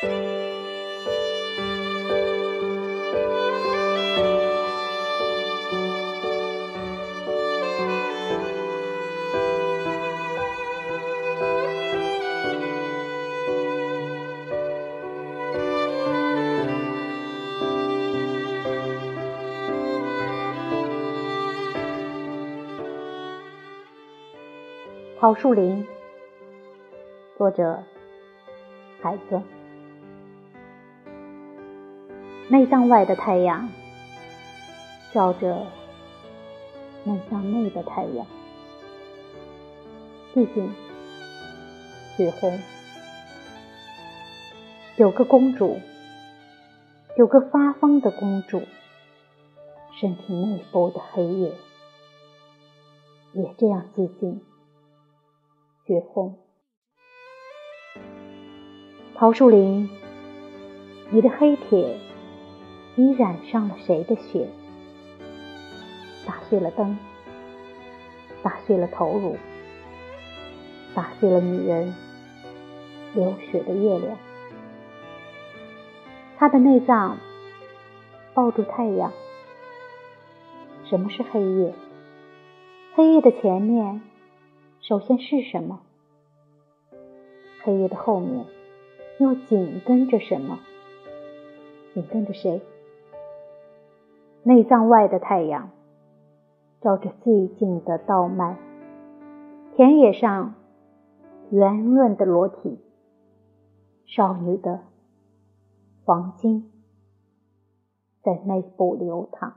桃树林，作者海子。内向外的太阳，照着内向内的太阳。寂静，雪红。有个公主，有个发疯的公主，身体内部的黑夜，也这样寂静。雪红，桃树林，你的黑铁你染上了谁的血？打碎了灯，打碎了头颅，打碎了女人流血的月亮。他的内脏抱住太阳。什么是黑夜？黑夜的前面。首先是什么？黑夜的后面又紧跟着什么？紧跟着谁？内脏外的太阳照着寂静的稻麦，田野上圆润的裸体，少女的黄金在内部流淌。